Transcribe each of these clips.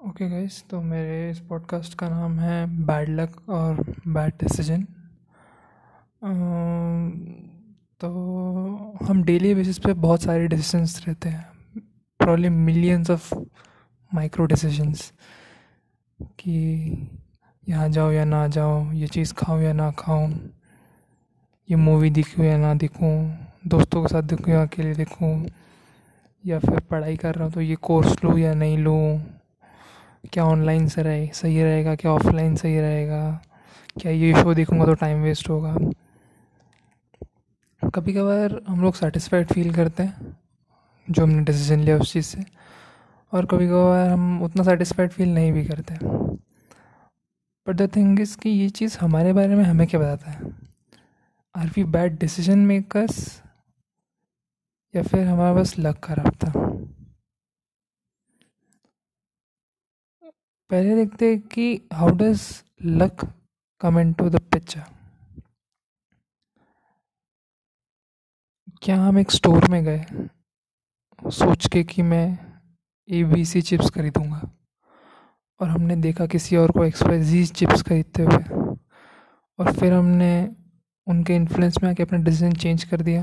Okay guys तो मेरे इस पॉडकास्ट का नाम है बैड लक और बैड डिसीज़न तो हम डेली बेसिस पे बहुत सारे डिसीजंस रहते हैं. Probably millions of micro decisions कि यहाँ जाओ या ना जाओ, ये चीज़ खाऊं या ना खाऊं, ये मूवी दिखूँ या ना दिखूँ, दोस्तों के साथ दिखूँ या अकेले दिखूँ, या फिर पढ़ाई कर रहा हूँ तो ये कोर्स लूँ या नहीं लूँ क्या ऑनलाइन से रहे, सही रहेगा, क्या ऑफलाइन सही रहेगा? क्या ये शो देखूँगा तो टाइम वेस्ट होगा? कभी कभार हम लोग सेटिस्फाइड फील करते हैं, जो हमने डिसीज़न लिया उस चीज़ से। और कभी कभार हम उतना सेटिस्फाइड फील नहीं भी करते। बट द थिंग इज़ कि ये चीज़ हमारे बारे में हमें क्या बताता है? Are we bad decision makers या फिर हमारा बस लक खराब था? पहले देखते हैं कि how does luck come into the picture क्या हम एक स्टोर में गए? सोच के कि मैं ए बी सी चिप्स खरीदूँगा। और हमने देखा किसी और को एक्सप्रेस चिप्स खरीदते हुए। और फिर हमने उनके इन्फ्लुएंस में आके अपना डिसीज़न चेंज कर दिया।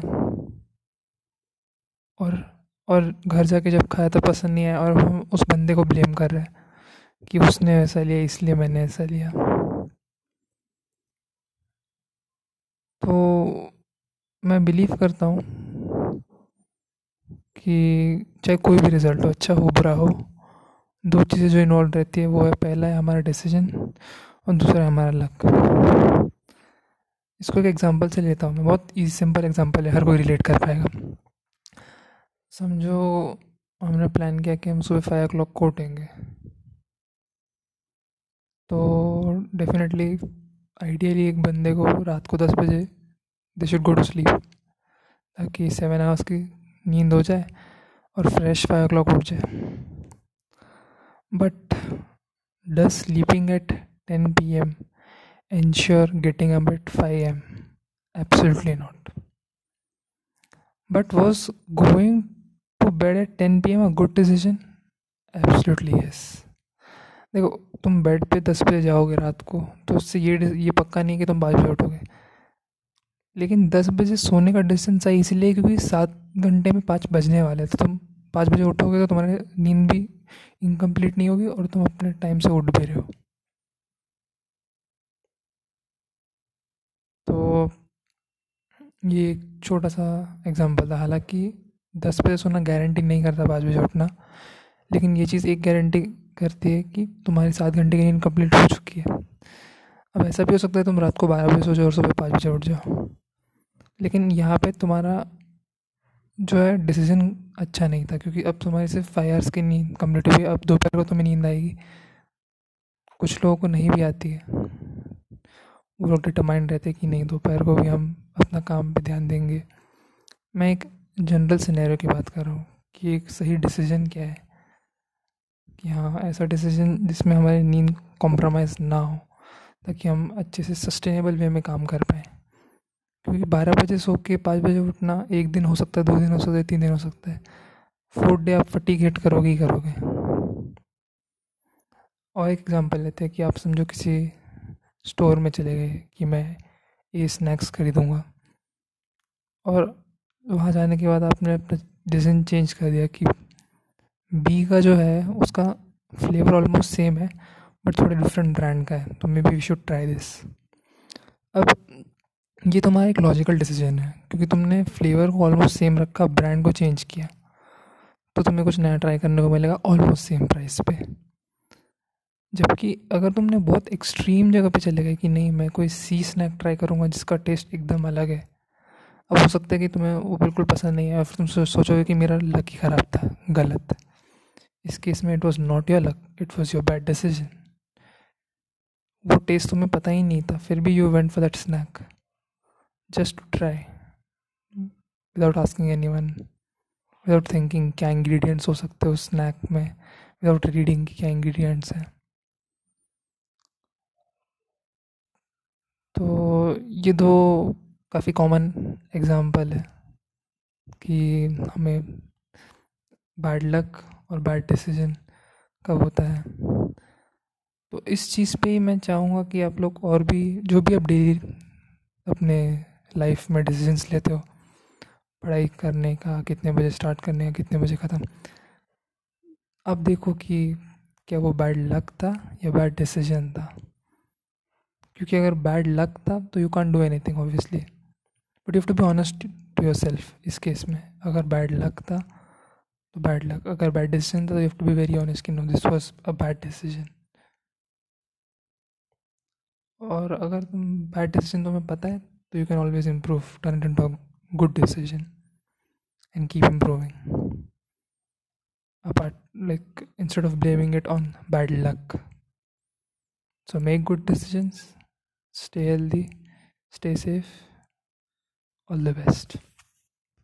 और और घर जाके जब खाया तो पसंद नहीं आया और हम उस बंदे को ब्लेम कर रहे हैं। कि उसने ऐसा लिया इसलिए मैंने ऐसा लिया तो मैं बिलीव करता हूँ कि चाहे कोई भी रिज़ल्ट हो अच्छा हो बुरा हो दो चीज़ें जो इन्वॉल्व रहती है वो है पहला है हमारा डिसीज़न और दूसरा है हमारा लक इसको एक एग्जांपल से लेता हूँ मैं बहुत इजी सिंपल एग्जांपल है हर कोई रिलेट कर पाएगा समझो हमने प्लान किया कि हम सुबह फाइव ओ क्लॉक को उठेंगे तो डेफिनेटली आइडियली एक बंदे को रात को दस बजे they should go to sleep ताकि सेवन आवर्स की नींद हो जाए और फ्रेश फाइव ओ क्लॉक उठ जाए। But does sleeping at ten P M ensure getting up at five M absolutely not but was going to bed at ten P M a good decision absolutely yes देखो, तुम bed पे दस बजे जाओगे रात को तो उससे ये ये पक्का नहीं कि तुम पाँच बजे उठोगे। लेकिन दस बजे सोने का डिस्टेंस सही इसलिए क्योंकि सात घंटे में पाँच बजने वाले तो तुम पाँच बजे उठोगे तो तुम्हारी नींद भी इनकम्प्लीट नहीं होगी और तुम अपने टाइम से उठ भी रहे हो। तो ये एक छोटा सा एग्जांपल था। हालाँकि दस बजे सोना गारंटी नहीं करता पाँच बजे उठना, लेकिन ये चीज़ एक गारंटी करती है कि तुम्हारी सात घंटे की नींद कंप्लीट हो चुकी है। अब ऐसा भी हो सकता है तुम रात को बारह बजे सो जाओ और सुबह पाँच बजे उठ जाओ। लेकिन यहाँ पे तुम्हारा जो है डिसीज़न अच्छा नहीं था, क्योंकि अब तुम्हारी सिर्फ़ फाइव आवर्स की नींद कंप्लीट हुई, अब दोपहर को तुम्हें नींद आएगी। कुछ लोगों को नहीं भी आती है। वो लोग डिटरमाइंड रहते कि नहीं, दोपहर को भी हम अपना काम पे ध्यान देंगे। मैं एक जनरल सिनेरियो की बात कर रहा हूँ कि एक सही डिसीज़न क्या है। कि हाँ ऐसा डिसीज़न जिसमें हमारी नींद कॉम्प्रोमाइज़ ना हो, ताकि हम अच्छे से सस्टेनेबल वे में काम कर पाएँ। क्योंकि बारह बजे सो के पाँच बजे उठना एक दिन हो सकता है, दो दिन हो सकता है, तीन दिन हो सकता है। फोर्थ डे आप फटीक हिट करोगे ही करोगे। और एक एग्जांपल लेते हैं कि आप समझो किसी स्टोर में चले गए कि मैं ये स्नैक्स खरीदूँगा। और वहाँ जाने के बाद आपने अपना डिसीज़न चेंज कर दिया कि बी का जो है, उसका फ्लेवर ऑलमोस्ट सेम है बट थोड़े डिफरेंट ब्रांड का है तो maybe we should try this अब, ये तुम्हारा एक लॉजिकल डिसीज़न है, क्योंकि तुमने फ्लेवर को ऑलमोस्ट सेम रखा ब्रांड को चेंज किया तो तुम्हें कुछ नया ट्राई करने को मिलेगा ऑलमोस्ट सेम प्राइस पे। जबकि अगर तुमने बहुत एक्सट्रीम जगह पे चले गए कि नहीं, मैं कोई सी स्नैक ट्राई करूँगा जिसका टेस्ट एकदम अलग है, अब हो सकता है कि तुम्हें वो बिल्कुल पसंद नहीं है और फिर तुम सोचोगे कि मेरा लक ख़राब था, गलत। इस केस में it was not your luck it was your bad decision वो टेस्ट तुम्हें पता ही नहीं था, फिर भी you went for that snack just to try without asking anyone without thinking क्या इंग्रेडिएंट्स हो सकते हो उस स्नैक में. विदाउट रीडिंग कि क्या इंग्रेडिएंट्स हैं. तो ये दो काफ़ी कॉमन एग्ज़ाम्पल है कि हमें बैड लक और बैड डिसीज़न कब होता है। तो इस चीज़ पे ही मैं चाहूँगा कि आप लोग और भी, जो भी आप डेली अपने लाइफ में डिसीजंस लेते हो, पढ़ाई करने का, कितने बजे स्टार्ट करने का, कितने बजे ख़त्म, अब देखो कि क्या वो बैड लक था या बैड डिसीज़न था। क्योंकि अगर बैड लक था तो you can do anything obviously but you have to be honest to yourself इस केस में। अगर बैड लक था बैड लक अगर बैड डिसीज़न था तो you to be very honest कि no this was a bad decision और अगर तुम बैड डिसीज़न तुम्हें पता है तो you can always improve turn it into good decision and keep improving apart, like, instead of blaming it on bad luck. So make good decisions, stay healthy, stay safe, all the best.